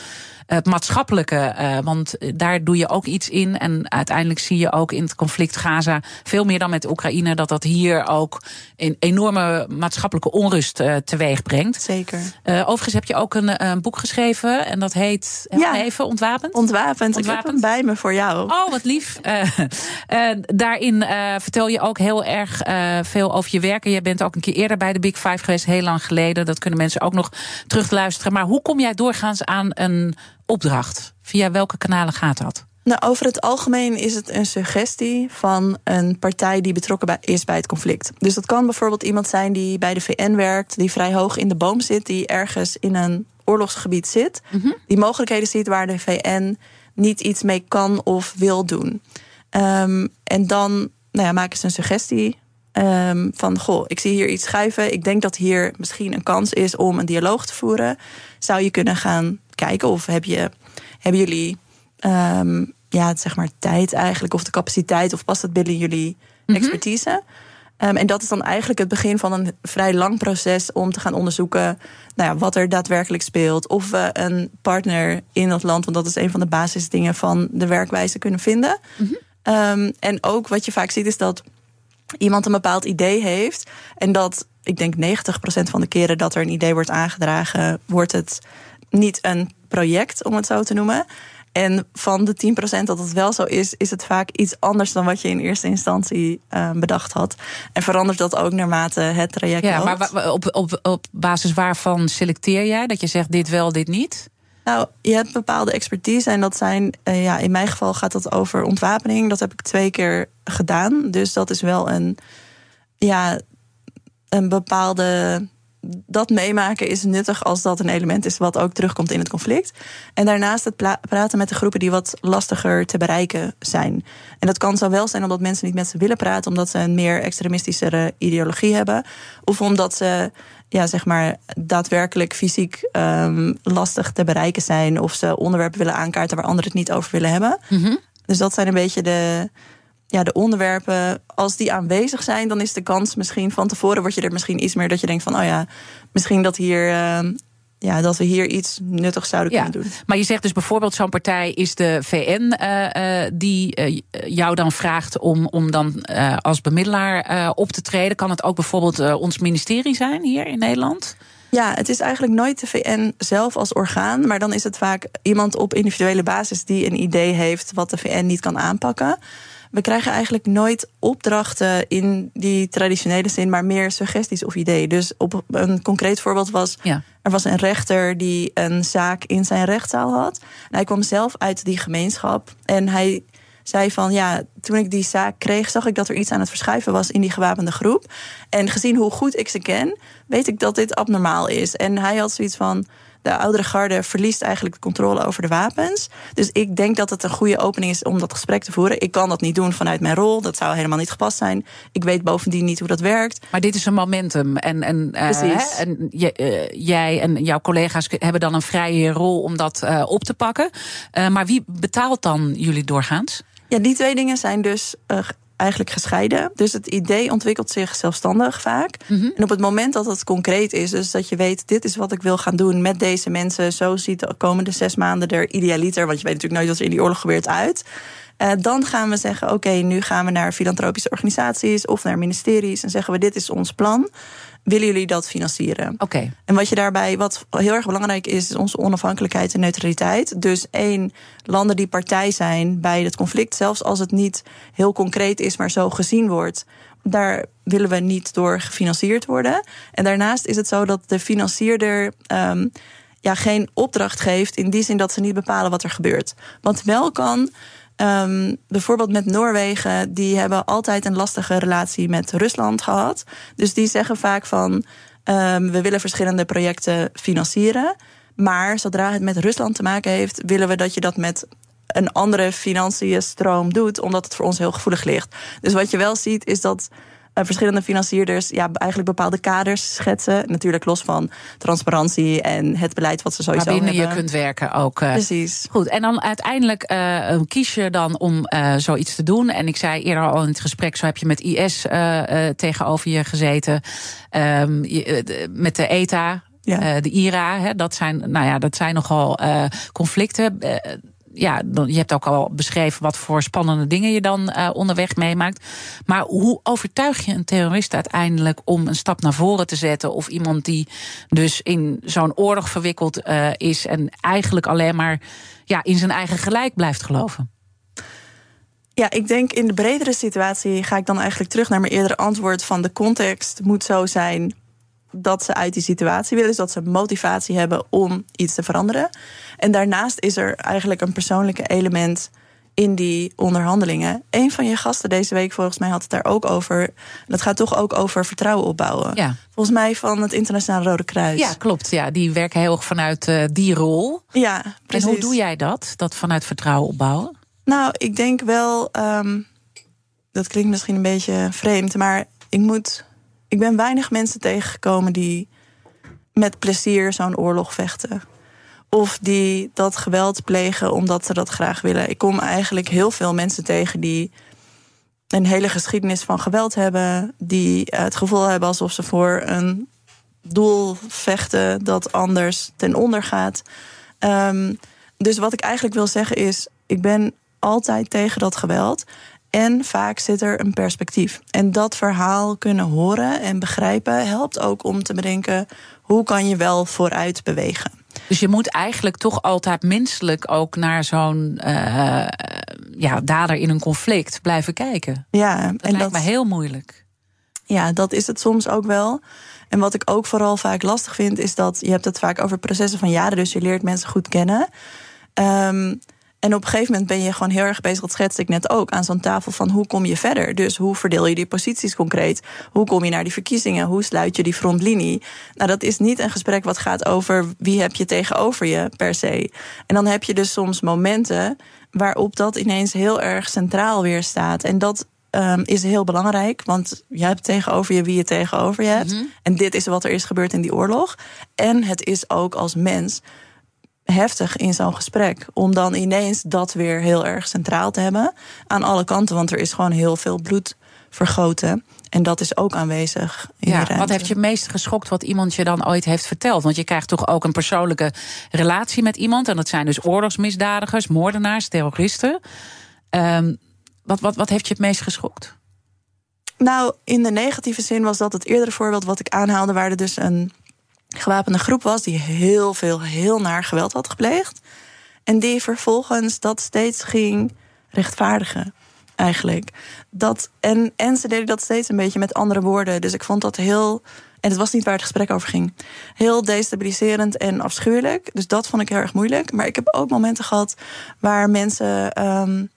maatschappelijke. Want daar doe je ook iets in. En uiteindelijk zie je ook in het conflict Gaza, veel meer dan met Oekraïne, dat dat hier ook een enorme maatschappelijke onrust uh, teweeg brengt. Zeker. Uh, overigens heb je ook een, een, boek geschreven en dat heet ja. even Ontwapend. Ontwapend. Ontwapend. Ik heb hem bij me voor jou. Oh, wat lief. daarin vertel je ook heel erg veel over je werken. Je bent ook een keer eerder bij de Big Five geweest, heel lang geleden. Dat kunnen mensen ook nog terugluisteren. Maar hoe kom jij doorgaans aan een opdracht? Via welke kanalen gaat dat? Nou, over het algemeen is het een suggestie van een partij die betrokken bij, is bij het conflict. Dus dat kan bijvoorbeeld iemand zijn die bij de VN werkt, die vrij hoog in de boom zit, die ergens in een oorlogsgebied zit, mm-hmm. die mogelijkheden ziet waar de VN niet iets mee kan of wil doen. Um, en dan nou ja, maken ze een suggestie um, van: Goh, ik zie hier iets schuiven. Ik denk dat hier misschien een kans is om een dialoog te voeren. Zou je kunnen gaan kijken of heb je, hebben jullie um, ja, zeg maar tijd eigenlijk, of de capaciteit, of past dat binnen jullie expertise? Ehm, en dat is dan eigenlijk het begin van een vrij lang proces om te gaan onderzoeken nou ja, wat er daadwerkelijk speelt. Of we een partner in dat land, want dat is een van de basisdingen van de werkwijze, kunnen vinden. Ehm, en ook wat je vaak ziet is dat iemand een bepaald idee heeft. En dat, ik denk 90% van de keren dat er een idee wordt aangedragen, wordt het niet een project, om het zo te noemen. En van de 10% dat het wel zo is, is het vaak iets anders dan wat je in eerste instantie uh, bedacht had. En verandert dat ook naarmate het traject Ja, loopt. maar op, op, op basis waarvan selecteer jij dat je zegt dit wel, dit niet? Nou, je hebt bepaalde expertise en dat zijn, uh, ja, in mijn geval gaat het over ontwapening. Dat heb ik twee keer gedaan. Dus dat is wel een, ja, een bepaalde dat meemaken is nuttig als dat een element is wat ook terugkomt in het conflict. En daarnaast het praten met de groepen die wat lastiger te bereiken zijn. En dat kan zowel zijn omdat mensen niet met ze willen praten, omdat ze een meer extremistischere ideologie hebben, of omdat ze ja, zeg maar, daadwerkelijk fysiek um, lastig te bereiken zijn, of ze onderwerpen willen aankaarten waar anderen het niet over willen hebben. Mm -hmm. Dus dat zijn een beetje de, ja, de onderwerpen, als die aanwezig zijn, dan is de kans misschien van tevoren word je er misschien iets meer dat je denkt van, oh ja, misschien dat hier. Uh, ja, dat we hier iets nuttigs zouden ja, kunnen doen. Maar je zegt dus bijvoorbeeld, zo'n partij is de VN uh, uh, die uh, jou dan vraagt om, om dan als bemiddelaar op te treden. Kan het ook bijvoorbeeld ons ministerie zijn hier in Nederland? Ja, het is eigenlijk nooit de VN zelf als orgaan, maar dan is het vaak iemand op individuele basis die een idee heeft wat de VN niet kan aanpakken. We krijgen eigenlijk nooit opdrachten in die traditionele zin, maar meer suggesties of ideeën. Dus op een concreet voorbeeld was: ja. er was een rechter die een zaak in zijn rechtszaal had. En hij kwam zelf uit die gemeenschap en hij zei van ja, toen ik die zaak kreeg, zag ik dat er iets aan het verschuiven was in die gewapende groep. En gezien hoe goed ik ze ken, weet ik dat dit abnormaal is. En hij had zoiets van. De oudere garde verliest eigenlijk de controle over de wapens. Dus ik denk dat het een goede opening is om dat gesprek te voeren. Ik kan dat niet doen vanuit mijn rol. Dat zou helemaal niet gepast zijn. Ik weet bovendien niet hoe dat werkt. Maar dit is een momentum. En, en, uh, hè, en uh, jij en jouw collega's hebben dan een vrije rol om dat uh, op te pakken. maar wie betaalt dan jullie doorgaans? Ja, die twee dingen zijn dus eigenlijk gescheiden. Dus het idee ontwikkelt zich zelfstandig vaak. Mhm. Mm -hmm. En op het moment dat het concreet is, dus dat je weet, dit is wat ik wil gaan doen met deze mensen, zo ziet de komende zes maanden er idealiter, want je weet natuurlijk nooit wat er in die oorlog gebeurt, uit. Uh, dan gaan we zeggen, oké, okay, nu gaan we naar filantropische organisaties of naar ministeries en zeggen we, dit is ons plan. Willen jullie dat financieren? Oké. Okay. En wat je daarbij, wat heel erg belangrijk is, is onze onafhankelijkheid en neutraliteit. Dus één, landen die partij zijn bij het conflict, zelfs als het niet heel concreet is, maar zo gezien wordt, daar willen we niet door gefinancierd worden. En daarnaast is het zo dat de financierder. Um, ja, geen opdracht geeft in die zin dat ze niet bepalen wat er gebeurt. Wat wel kan, Um, bijvoorbeeld met Noorwegen, die hebben altijd een lastige relatie met Rusland gehad. Dus die zeggen vaak van um, we willen verschillende projecten financieren. Maar zodra het met Rusland te maken heeft, willen we dat je dat met een andere financiënstroom doet, omdat het voor ons heel gevoelig ligt. Dus wat je wel ziet, is dat verschillende financierders ja, eigenlijk bepaalde kaders schetsen. Natuurlijk los van transparantie en het beleid wat ze sowieso hebben. hebben. je kunt werken ook. Uh, Precies. Goed, en dan uiteindelijk uh, kies je dan om zoiets te doen. En ik zei eerder al in het gesprek, zo heb je met IS tegenover je gezeten. Je, met de ETA, ja. de IRA. Hè, dat, zijn, nou ja, dat zijn nogal conflicten ja, je hebt ook al beschreven wat voor spannende dingen je dan uh, onderweg meemaakt. Maar hoe overtuig je een terrorist uiteindelijk om een stap naar voren te zetten? Of iemand die dus in zo'n oorlog verwikkeld uh, is en eigenlijk alleen maar ja, in zijn eigen gelijk blijft geloven? Ja, ik denk in de bredere situatie ga ik dan eigenlijk terug naar mijn eerdere antwoord van de context moet zo zijn dat ze uit die situatie willen. Dus dat ze motivatie hebben om iets te veranderen. En daarnaast is er eigenlijk een persoonlijke element in die onderhandelingen. Een van je gasten deze week, volgens mij, had het daar ook over. Dat gaat toch ook over vertrouwen opbouwen. Ja. Volgens mij van het Internationale Rode Kruis. Ja, klopt. Ja, die werken heel erg vanuit uh, die rol. Ja, precies. En hoe doe jij dat? Dat vanuit vertrouwen opbouwen? Nou, ik denk wel. Um, dat klinkt misschien een beetje vreemd, maar ik moet ik ben weinig mensen tegengekomen die met plezier zo'n oorlog vechten. Of die dat geweld plegen omdat ze dat graag willen. Ik kom eigenlijk heel veel mensen tegen die een hele geschiedenis van geweld hebben, die het gevoel hebben alsof ze voor een doel vechten dat anders ten onder gaat. Ehm, dus wat ik eigenlijk wil zeggen is: ik ben altijd tegen dat geweld. En vaak zit er een perspectief. En dat verhaal kunnen horen en begrijpen helpt ook om te bedenken hoe kan je wel vooruit bewegen. Dus je moet eigenlijk toch altijd menselijk ook naar zo'n uh, ja, dader in een conflict blijven kijken. Ja, dat en lijkt dat, me heel moeilijk. Ja, dat is het soms ook wel. En wat ik ook vooral vaak lastig vind, is dat je hebt het vaak over processen van jaren, dus je leert mensen goed kennen. Um, en op een gegeven moment ben je gewoon heel erg bezig, dat schetste ik net ook, aan zo'n tafel van hoe kom je verder? Dus hoe verdeel je die posities concreet? Hoe kom je naar die verkiezingen? Hoe sluit je die frontlinie? Nou, dat is niet een gesprek wat gaat over wie heb je tegenover je per se. En dan heb je dus soms momenten waarop dat ineens heel erg centraal weer staat. En dat um, is heel belangrijk, want je hebt tegenover je wie je tegenover je hebt. Mhm. En dit is wat er is gebeurd in die oorlog. En het is ook als mens heftig in zo'n gesprek. Om dan ineens dat weer heel erg centraal te hebben. Aan alle kanten, want er is gewoon heel veel bloed vergoten. En dat is ook aanwezig. In ja, wat heeft je het meest geschokt wat iemand je dan ooit heeft verteld? Want je krijgt toch ook een persoonlijke relatie met iemand. En dat zijn dus oorlogsmisdadigers, moordenaars, terroristen. Um, wat, wat, wat heeft je het meest geschokt? Nou, in de negatieve zin was dat het eerdere voorbeeld wat ik aanhaalde, waar er dus een gewapende groep was die heel veel, heel naar geweld had gepleegd. En die vervolgens dat steeds ging rechtvaardigen, eigenlijk. Dat, en, en ze deden dat steeds een beetje met andere woorden. Dus ik vond dat heel. En het was niet waar het gesprek over ging. Heel destabiliserend en afschuwelijk. Dus dat vond ik heel erg moeilijk. Maar ik heb ook momenten gehad waar mensen um,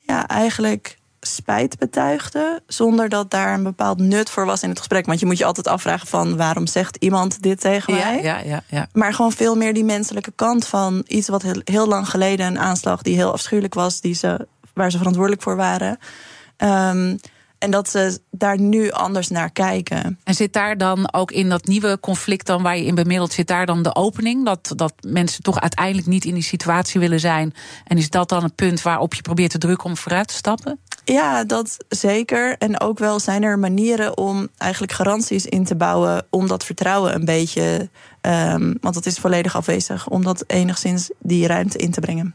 ja, eigenlijk spijt betuigde, zonder dat daar een bepaald nut voor was in het gesprek. Want je moet je altijd afvragen van waarom zegt iemand dit tegen mij? Ja, ja, ja. Maar gewoon veel meer die menselijke kant van iets wat heel, heel lang geleden een aanslag die heel afschuwelijk was, die ze, waar ze verantwoordelijk voor waren. Um, en dat ze daar nu anders naar kijken. En zit daar dan ook in dat nieuwe conflict dan waar je in bemiddelt, zit daar dan de opening? Dat, dat mensen toch uiteindelijk niet in die situatie willen zijn. En is dat dan het punt waarop je probeert te drukken om vooruit te stappen? Ja, dat zeker. En ook wel zijn er manieren om eigenlijk garanties in te bouwen om dat vertrouwen een beetje, um, want dat is volledig afwezig, om dat enigszins die ruimte in te brengen.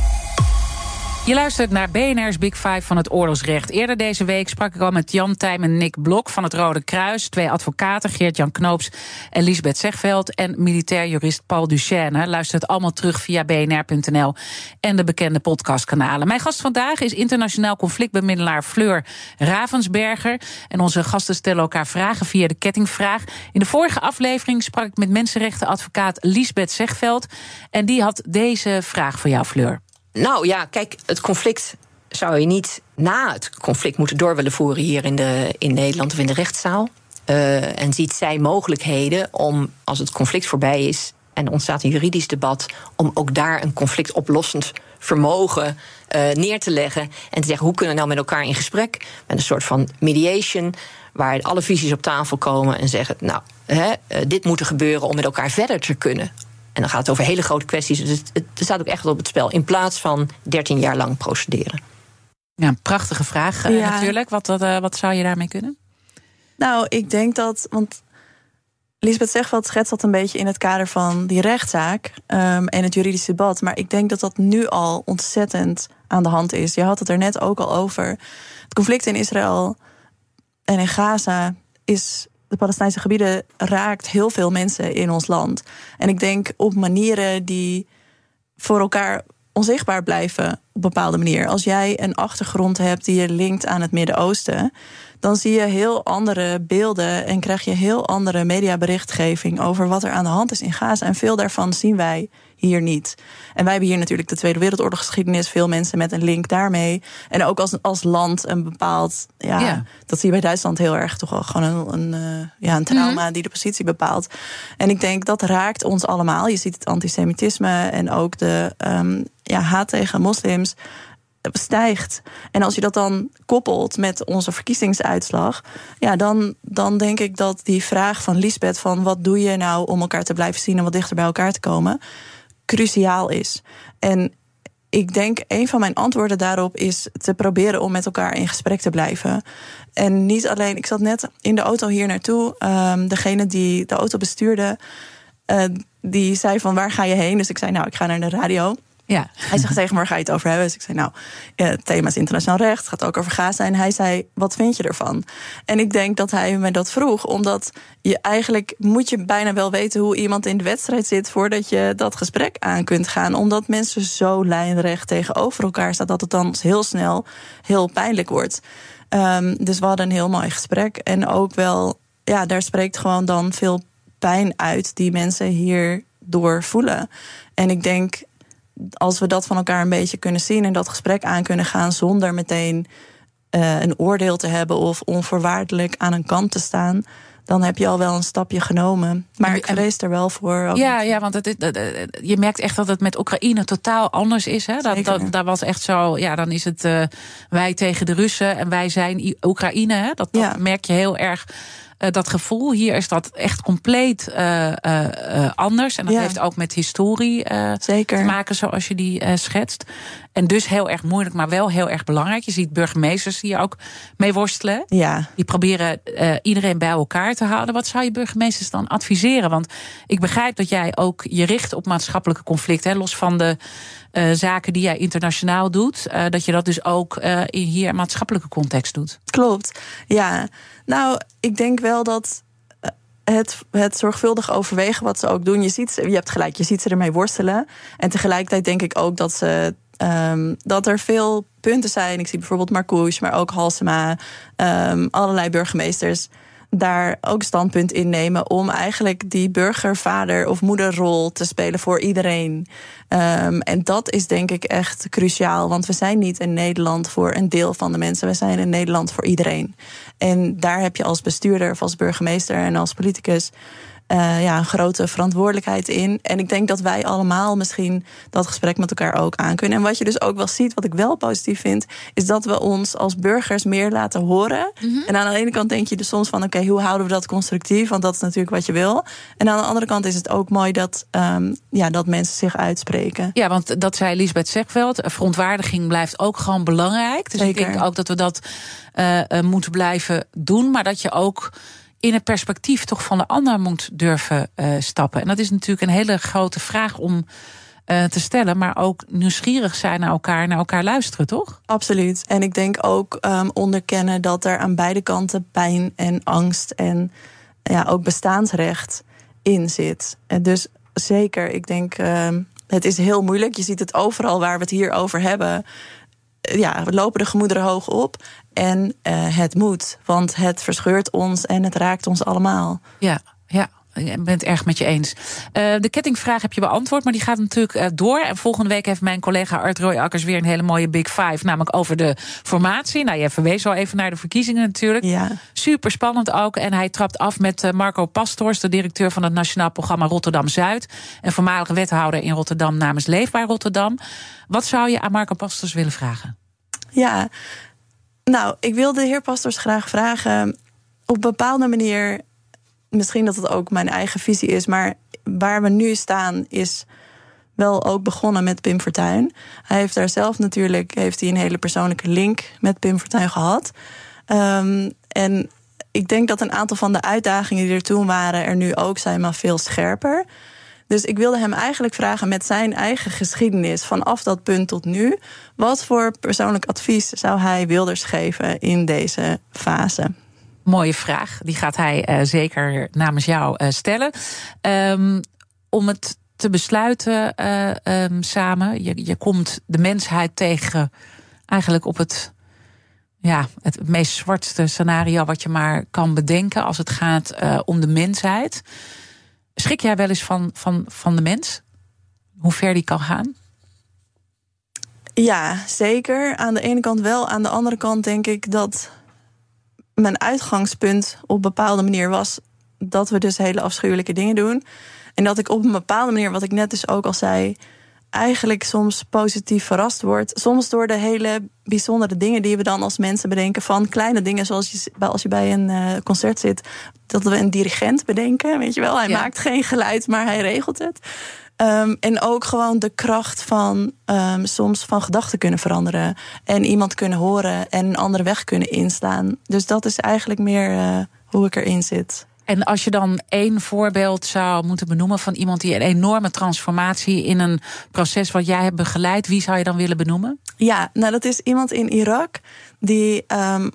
Je luistert naar BNR's Big Five van het oorlogsrecht. Eerder deze week sprak ik al met Jan Tijm en Nick Blok van het Rode Kruis. Twee advocaten, Geert-Jan Knoops en Lisbeth Zegveld. En militair jurist Paul Duchesne. Luister het allemaal terug via bnr.nl en de bekende podcastkanalen. Mijn gast vandaag is internationaal conflictbemiddelaar Fleur Ravensberger. En onze gasten stellen elkaar vragen via de kettingvraag. In de vorige aflevering sprak ik met mensenrechtenadvocaat Lisbeth Zegveld. En die had deze vraag voor jou, Fleur. Nou ja, kijk, het conflict zou je niet na het conflict moeten door willen voeren hier in, de, in Nederland of in de rechtszaal. Uh, en ziet zij mogelijkheden om, als het conflict voorbij is en ontstaat een juridisch debat, om ook daar een conflictoplossend vermogen uh, neer te leggen. En te zeggen hoe kunnen we nou met elkaar in gesprek, met een soort van mediation, waar alle visies op tafel komen en zeggen: Nou, hè, uh, dit moet er gebeuren om met elkaar verder te kunnen. En dan gaat het over hele grote kwesties. Dus het, het staat ook echt op het spel. In plaats van 13 jaar lang procederen. Ja, een prachtige vraag eh, ja. natuurlijk. Wat, wat, uh, wat zou je daarmee kunnen? Nou, ik denk dat. Want Lisbeth Zegveld schetst dat een beetje in het kader van die rechtszaak um, en het juridisch debat. Maar ik denk dat dat nu al ontzettend aan de hand is. Je had het er net ook al over. Het conflict in Israël en in Gaza is de Palestijnse gebieden raakt heel veel mensen in ons land. En ik denk op manieren die voor elkaar onzichtbaar blijven op bepaalde manier. Als jij een achtergrond hebt die je linkt aan het Midden-Oosten, dan zie je heel andere beelden en krijg je heel andere mediaberichtgeving over wat er aan de hand is in Gaza. En veel daarvan zien wij hier niet. En wij hebben hier natuurlijk de Tweede Wereldoorlogsgeschiedenis, veel mensen met een link daarmee. En ook als, als land een bepaald, ja, Ja. dat zie je bij Duitsland heel erg toch wel gewoon een, een, eh, ja, een trauma die de positie bepaalt. En ik denk dat raakt ons allemaal. Je ziet het antisemitisme en ook de ehm, ja, haat tegen moslims stijgt. En als je dat dan koppelt met onze verkiezingsuitslag, ja, dan, dan denk ik dat die vraag van Lisbeth van wat doe je nou om elkaar te blijven zien en wat dichter bij elkaar te komen, cruciaal is. En ik denk een van mijn antwoorden daarop is te proberen om met elkaar in gesprek te blijven. En niet alleen, ik zat net in de auto hier naartoe. ehm, degene die de auto bestuurde, eh, die zei van waar ga je heen? Dus ik zei nou, ik ga naar de radio. Ja. Hij zegt tegen me, ga je het over hebben? Dus ik zei, nou, eh, het thema is internationaal recht. Gaat ook over Gaza. En hij zei, wat vind je ervan? En ik denk dat hij me dat vroeg. Omdat je eigenlijk moet je bijna wel weten hoe iemand in de wedstrijd zit... voordat je dat gesprek aan kunt gaan. Omdat mensen zo lijnrecht tegenover elkaar staan... dat het dan heel snel heel pijnlijk wordt. Ehm, dus we hadden een heel mooi gesprek. En ook wel, ja, daar spreekt gewoon dan veel pijn uit... die mensen hierdoor voelen. En ik denk als we dat van elkaar een beetje kunnen zien en dat gesprek aan kunnen gaan zonder meteen eh, een oordeel te hebben of onvoorwaardelijk aan een kant te staan, dan heb je al wel een stapje genomen. Maar ik vrees er wel voor. ook. Ja, ja, want het, is- je merkt echt dat het met Oekraïne totaal anders is. Hè? Dat, Zeker. dat, dat was echt zo, ja, dan is het eh, wij tegen de Russen en wij zijn Oekraïne. Hè? Dat, dat Ja. merk je heel erg. Eh, dat gevoel hier is dat echt compleet eh, eh, anders. En dat Ja. heeft ook met historie Zeker. te maken, zoals je die schetst. En dus heel erg moeilijk, maar wel heel erg belangrijk. Je ziet burgemeesters die hier ook mee worstelen. Ja, Die proberen iedereen bij elkaar te houden. Wat zou je burgemeesters dan adviseren? Want ik begrijp dat jij ook je richt op maatschappelijke conflicten. Hè, los van de zaken die jij internationaal doet. dat je dat dus ook in hier maatschappelijke context doet. klopt. Ja, nou, ik denk wel dat eh, het, het zorgvuldig overwegen wat ze ook doen. Je, ziet, je hebt gelijk, je ziet ze ermee worstelen. En tegelijkertijd denk ik ook dat, ze, ehm, dat er veel punten zijn. Ik zie bijvoorbeeld Marcouche, maar ook Halsema, ehm, allerlei burgemeesters daar ook standpunt in nemen om eigenlijk die burgervader of moederrol te spelen voor iedereen. Ehm, en dat is denk ik echt cruciaal, want we zijn niet in Nederland voor een deel van de mensen, we zijn in Nederland voor iedereen. En daar heb je als bestuurder of als burgemeester en als politicus eh, ja, een grote verantwoordelijkheid in. En ik denk dat wij allemaal misschien dat gesprek met elkaar ook aan kunnen. En wat je dus ook wel ziet, wat ik wel positief vind, is dat we ons als burgers meer laten horen. En aan de ene kant denk je dus soms van: oké, hoe houden we dat constructief? Want dat is natuurlijk wat je wil. En aan de andere kant is het ook mooi dat, ehm, ja, dat mensen zich uitspreken. Ja, want dat zei Lisbeth Zegveld. Verontwaardiging blijft ook gewoon belangrijk. Dus ik denk ook dat we dat eh, eh, moeten blijven doen. Maar dat je ook in het perspectief toch van de ander moet durven eh, stappen. En dat is natuurlijk een hele grote vraag om eh, te stellen. Maar ook nieuwsgierig zijn naar elkaar, naar elkaar luisteren, toch? Absoluut. En ik denk ook ehm, onderkennen dat er aan beide kanten pijn en angst en ja, ook bestaansrecht in zit. En dus zeker, ik denk, ehm, het is heel moeilijk. Je ziet het overal waar we het hier over hebben. Ja, we lopen de gemoederen hoog op. En eh, het moet, want het verscheurt ons en het raakt ons allemaal. Ja, ja. Ik ben het erg met je eens. Eh, de kettingvraag heb je beantwoord, maar die gaat natuurlijk eh, door. En volgende week heeft mijn collega Art Roy Akkers weer een hele mooie Big Five. Namelijk over de formatie. Nou, je verwees al even naar de verkiezingen natuurlijk. Ja. Super spannend ook. En hij trapt af met Marco Pastors, de directeur van het Nationaal Programma Rotterdam Zuid. En voormalige wethouder in Rotterdam namens Leefbaar Rotterdam. Wat zou je aan Marco Pastors willen vragen? Ja, nou, ik wil de heer Pastors graag vragen. Op een bepaalde manier, misschien dat het ook mijn eigen visie is, maar waar we nu staan is wel ook begonnen met Pim Fortuyn. Hij heeft daar zelf natuurlijk heeft hij een hele persoonlijke link met Pim Fortuyn gehad. Ehm, en ik denk dat een aantal van de uitdagingen die er toen waren er nu ook zijn, maar veel scherper. Dus ik wilde hem eigenlijk vragen met zijn eigen geschiedenis vanaf dat punt tot nu. Wat voor persoonlijk advies zou hij Wilders geven in deze fase? Mooie vraag. Die gaat hij eh, zeker namens jou eh, stellen. Ehm, om het te besluiten eh, ehm, samen. Je, je komt de mensheid tegen eigenlijk op het, ja, het meest zwartste scenario wat je maar kan bedenken als het gaat om de mensheid. Schrik jij wel eens van, van, van de mens? hoe ver die kan gaan? Ja, zeker. Aan de ene kant wel. Aan de andere kant denk ik dat mijn uitgangspunt op een bepaalde manier was dat we dus hele afschuwelijke dingen doen. En dat ik op een bepaalde manier, wat ik net dus ook al zei, eigenlijk soms positief verrast word. Soms door de hele bijzondere dingen die we dan als mensen bedenken. Van kleine dingen zoals je, als je bij een uh, concert zit. Dat we een dirigent bedenken, weet je wel. Hij maakt geen geluid, maar hij regelt het. Um, en ook gewoon de kracht van um, soms van gedachten kunnen veranderen. En iemand kunnen horen en een andere weg kunnen inslaan. Dus dat is eigenlijk meer uh, hoe ik erin zit. En als je dan één voorbeeld zou moeten benoemen van iemand die een enorme transformatie in een proces wat jij hebt begeleid, wie zou je dan willen benoemen? Ja, nou dat is iemand in Irak die um,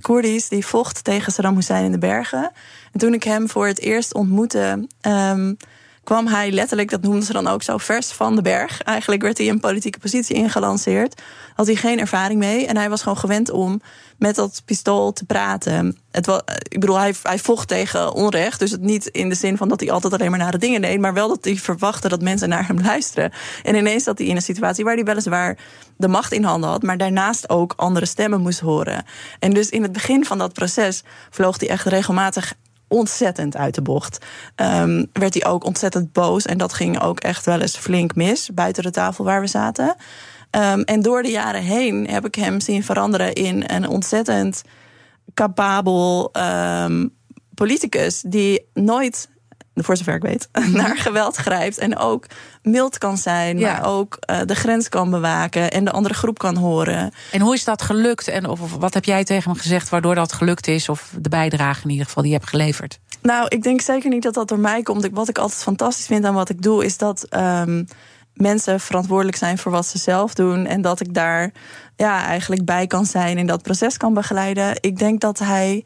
Koerdisch, die vocht tegen Saddam Hussein in de bergen. En toen ik hem voor het eerst ontmoette. Um, kwam hij letterlijk, dat noemden ze dan ook zo, vers van de berg. Eigenlijk werd hij een politieke positie ingelanceerd. Had hij geen ervaring mee. En hij was gewoon gewend om met dat pistool te praten. Het ik bedoel, hij, hij vocht tegen onrecht. Dus het niet in de zin van dat hij altijd alleen maar nare dingen deed. Maar wel dat hij verwachtte dat mensen naar hem luisteren. En ineens zat hij in een situatie waar hij weliswaar de macht in handen had. Maar daarnaast ook andere stemmen moest horen. En dus in het begin van dat proces vloog hij echt regelmatig ontzettend uit de bocht. Um, werd hij ook ontzettend boos. En dat ging ook echt wel eens flink mis buiten de tafel waar we zaten. Um, en door de jaren heen heb ik hem zien veranderen in een ontzettend capabel um, politicus. Die nooit voor zover ik weet, naar geweld grijpt. En ook mild kan zijn, ja. maar ook uh, de grens kan bewaken en de andere groep kan horen. En hoe is dat gelukt? En of, of, wat heb jij tegen hem gezegd waardoor dat gelukt is? Of de bijdrage in ieder geval die je hebt geleverd? Nou, ik denk zeker niet dat dat door mij komt. Wat ik altijd fantastisch vind aan wat ik doe, is dat. Um, mensen verantwoordelijk zijn voor wat ze zelf doen. En dat ik daar ja, eigenlijk bij kan zijn en dat proces kan begeleiden. Ik denk dat hij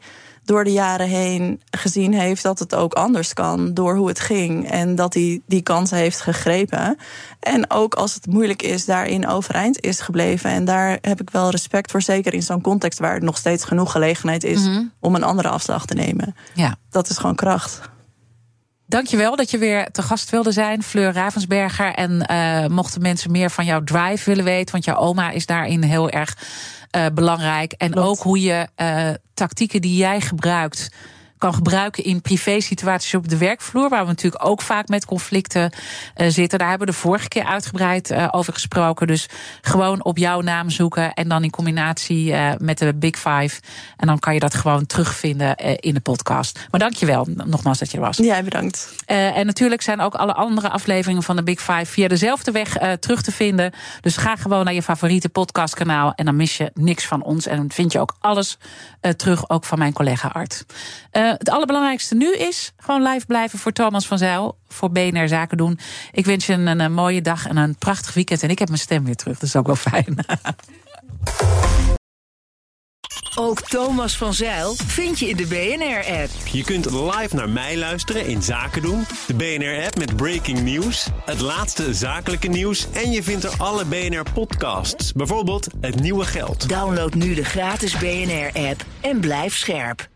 door de jaren heen gezien heeft dat het ook anders kan door hoe het ging. En dat hij die kans heeft gegrepen. En ook als het moeilijk is, daarin overeind is gebleven. En daar heb ik wel respect voor, zeker in zo'n context waar het nog steeds genoeg gelegenheid is mm -hmm. om een andere afslag te nemen. Ja. Dat is gewoon kracht. Dankjewel dat je weer te gast wilde zijn, Fleur Ravensberger. En uh, mochten mensen meer van jouw drive willen weten, want jouw oma is daarin heel erg uh, belangrijk. En Klopt. ook hoe je uh, tactieken die jij gebruikt kan gebruiken in privé-situaties op de werkvloer, waar we natuurlijk ook vaak met conflicten uh, zitten. Daar hebben we de vorige keer uitgebreid uh, over gesproken. Dus gewoon op jouw naam zoeken en dan in combinatie uh, met de Big Five. En dan kan je dat gewoon terugvinden in de podcast. Maar dankjewel nogmaals dat je er was. Ja, bedankt. en natuurlijk zijn ook alle andere afleveringen van de Big Five via dezelfde weg terug te vinden. Dus ga gewoon naar je favoriete podcastkanaal en dan mis je niks van ons. En dan vind je ook alles terug, ook van mijn collega Art. Uh, het allerbelangrijkste nu is gewoon live blijven voor Thomas van Zijl. Voor BNR Zaken doen. Ik wens je een, een, een mooie dag en een prachtig weekend. En ik heb mijn stem weer terug. Dat is ook wel fijn. Ook Thomas van Zeil vind je in de BNR-app. Je kunt live naar mij luisteren in Zaken doen. De BNR-app met breaking news. Het laatste zakelijke nieuws. En je vindt er alle BNR-podcasts. Bijvoorbeeld Het Nieuwe Geld. Download nu de gratis BNR-app en blijf scherp.